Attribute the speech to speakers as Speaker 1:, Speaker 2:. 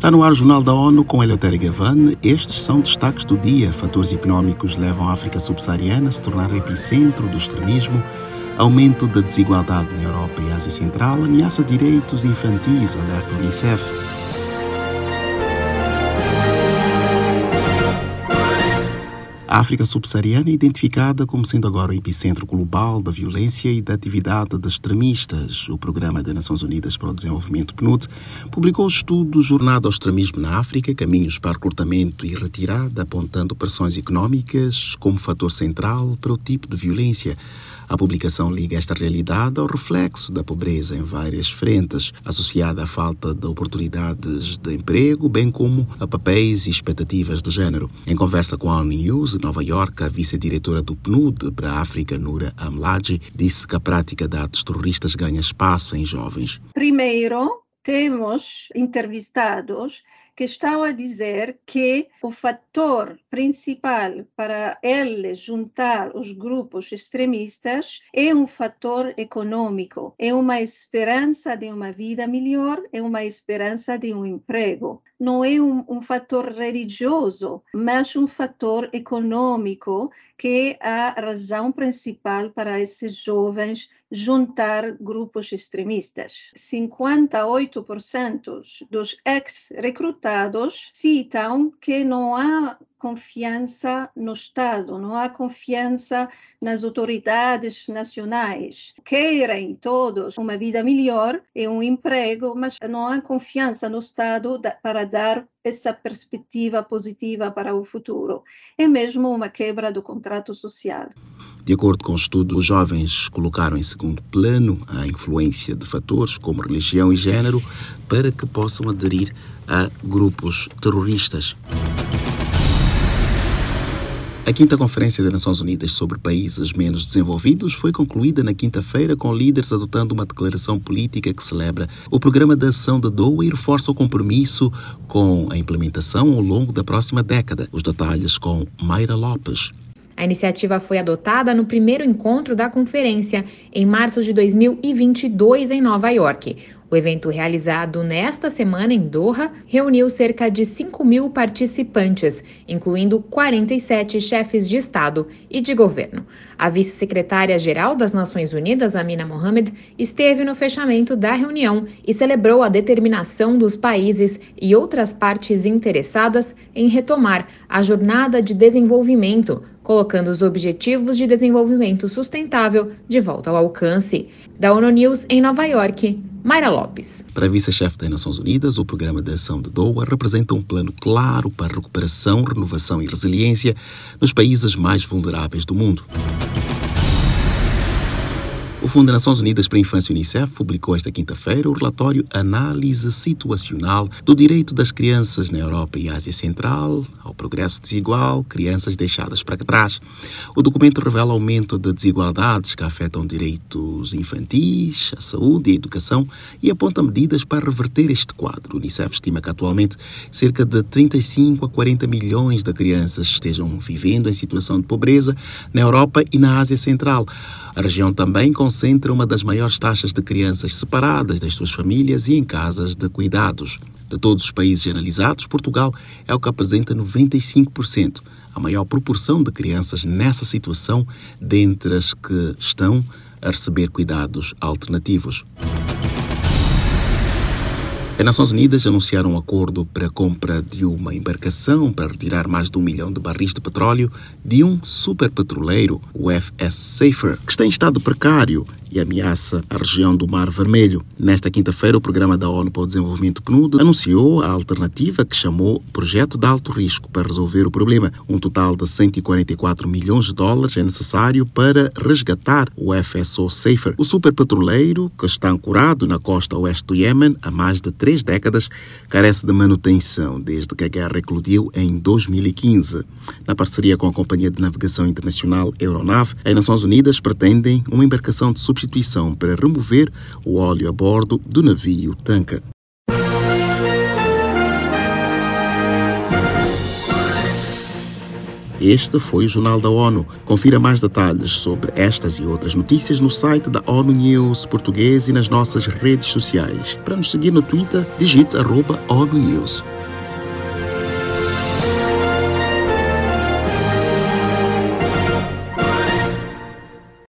Speaker 1: Está no ar o Jornal da ONU com Eleutério Gavan. Estes são destaques do dia. Fatores económicos levam a África subsaariana a se tornar epicentro do extremismo. Aumento da desigualdade na Europa e Ásia Central ameaça direitos infantis, alerta Unicef. A África subsaariana é identificada como sendo agora o epicentro global da violência e da atividade de extremistas. O Programa das Nações Unidas para o Desenvolvimento, PNUD, publicou o estudo Jornada ao Extremismo na África, Caminhos para Cortamento e Retirada, apontando pressões económicas como fator central para o tipo de violência. A publicação liga esta realidade ao reflexo da pobreza em várias frentes, associada à falta de oportunidades de emprego, bem como a papéis e expectativas de género. Em conversa com a ONU News, Nova York, a vice-diretora do PNUD para a África, Nura Amlaji, disse que a prática de atos terroristas ganha espaço em jovens.
Speaker 2: Primeiro, temos entrevistados que estão a dizer que o fator principal para eles juntar os grupos extremistas é um fator econômico, é uma esperança de uma vida melhor, é uma esperança de um emprego. Não é um, um fator religioso, mas um fator econômico que é a razão principal para esses jovens juntar grupos extremistas. 58% dos ex-recrutados citam que não há confiança no Estado, não há confiança nas autoridades nacionais. Querem todos uma vida melhor e um emprego, mas não há confiança no Estado para dar essa perspectiva positiva para o futuro. É mesmo uma quebra do contrato social.
Speaker 1: De acordo com o estudo, os jovens colocaram em segundo plano a influência de fatores como religião e género para que possam aderir a grupos terroristas. A quinta Conferência das Nações Unidas sobre Países Menos Desenvolvidos foi concluída na quinta-feira com líderes adotando uma declaração política que celebra o programa de ação de Doha e reforça o compromisso com a implementação ao longo da próxima década. Os detalhes com Mayra Lopes.
Speaker 3: A iniciativa foi adotada no primeiro encontro da conferência, em março de 2022, em Nova York. O evento realizado nesta semana em Doha reuniu cerca de 5 mil participantes, incluindo 47 chefes de Estado e de governo. A vice-secretária-geral das Nações Unidas, Amina Mohamed, esteve no fechamento da reunião e celebrou a determinação dos países e outras partes interessadas em retomar a jornada de desenvolvimento colocando os Objetivos de Desenvolvimento Sustentável de volta ao alcance. Da ONU News em Nova York, Mayra Lopes.
Speaker 1: Para a vice-chefe das Nações Unidas, o Programa de Ação de Doha representa um plano claro para recuperação, renovação e resiliência nos países mais vulneráveis do mundo. O Fundo das Nações Unidas para a Infância Unicef publicou esta quinta-feira o relatório Análise Situacional do Direito das Crianças na Europa e Ásia Central ao Progresso Desigual, Crianças Deixadas para Trás. O documento revela aumento de desigualdades que afetam direitos infantis, a saúde e a educação e aponta medidas para reverter este quadro. O Unicef estima que atualmente cerca de 35 a 40 milhões de crianças estejam vivendo em situação de pobreza na Europa e na Ásia Central. A região também concentra uma das maiores taxas de crianças separadas das suas famílias e em casas de cuidados. De todos os países analisados, Portugal é o que apresenta 95%, a maior proporção de crianças nessa situação dentre as que estão a receber cuidados alternativos. As Nações Unidas anunciaram um acordo para a compra de uma embarcação para retirar mais de um milhão de barris de petróleo de um superpetroleiro, o FS Safer, que está em estado precário e ameaça a região do Mar Vermelho. Nesta quinta-feira, o Programa da ONU para o Desenvolvimento PNUD anunciou a alternativa que chamou Projeto de Alto Risco para resolver o problema. Um total de 144 milhões de dólares é necessário para resgatar o FSO Safer. O superpetroleiro, que está ancorado na costa oeste do Iêmen há mais de três décadas, carece de manutenção desde que a guerra eclodiu em 2015. Na parceria com a Companhia de Navegação Internacional Euronav, as Nações Unidas pretendem uma embarcação de substituição substituição para remover o óleo a bordo do navio tanca. Este foi o Jornal da ONU. Confira mais detalhes sobre estas e outras notícias no site da ONU News Português e nas nossas redes sociais. Para nos seguir no Twitter, digite arroba ONU News.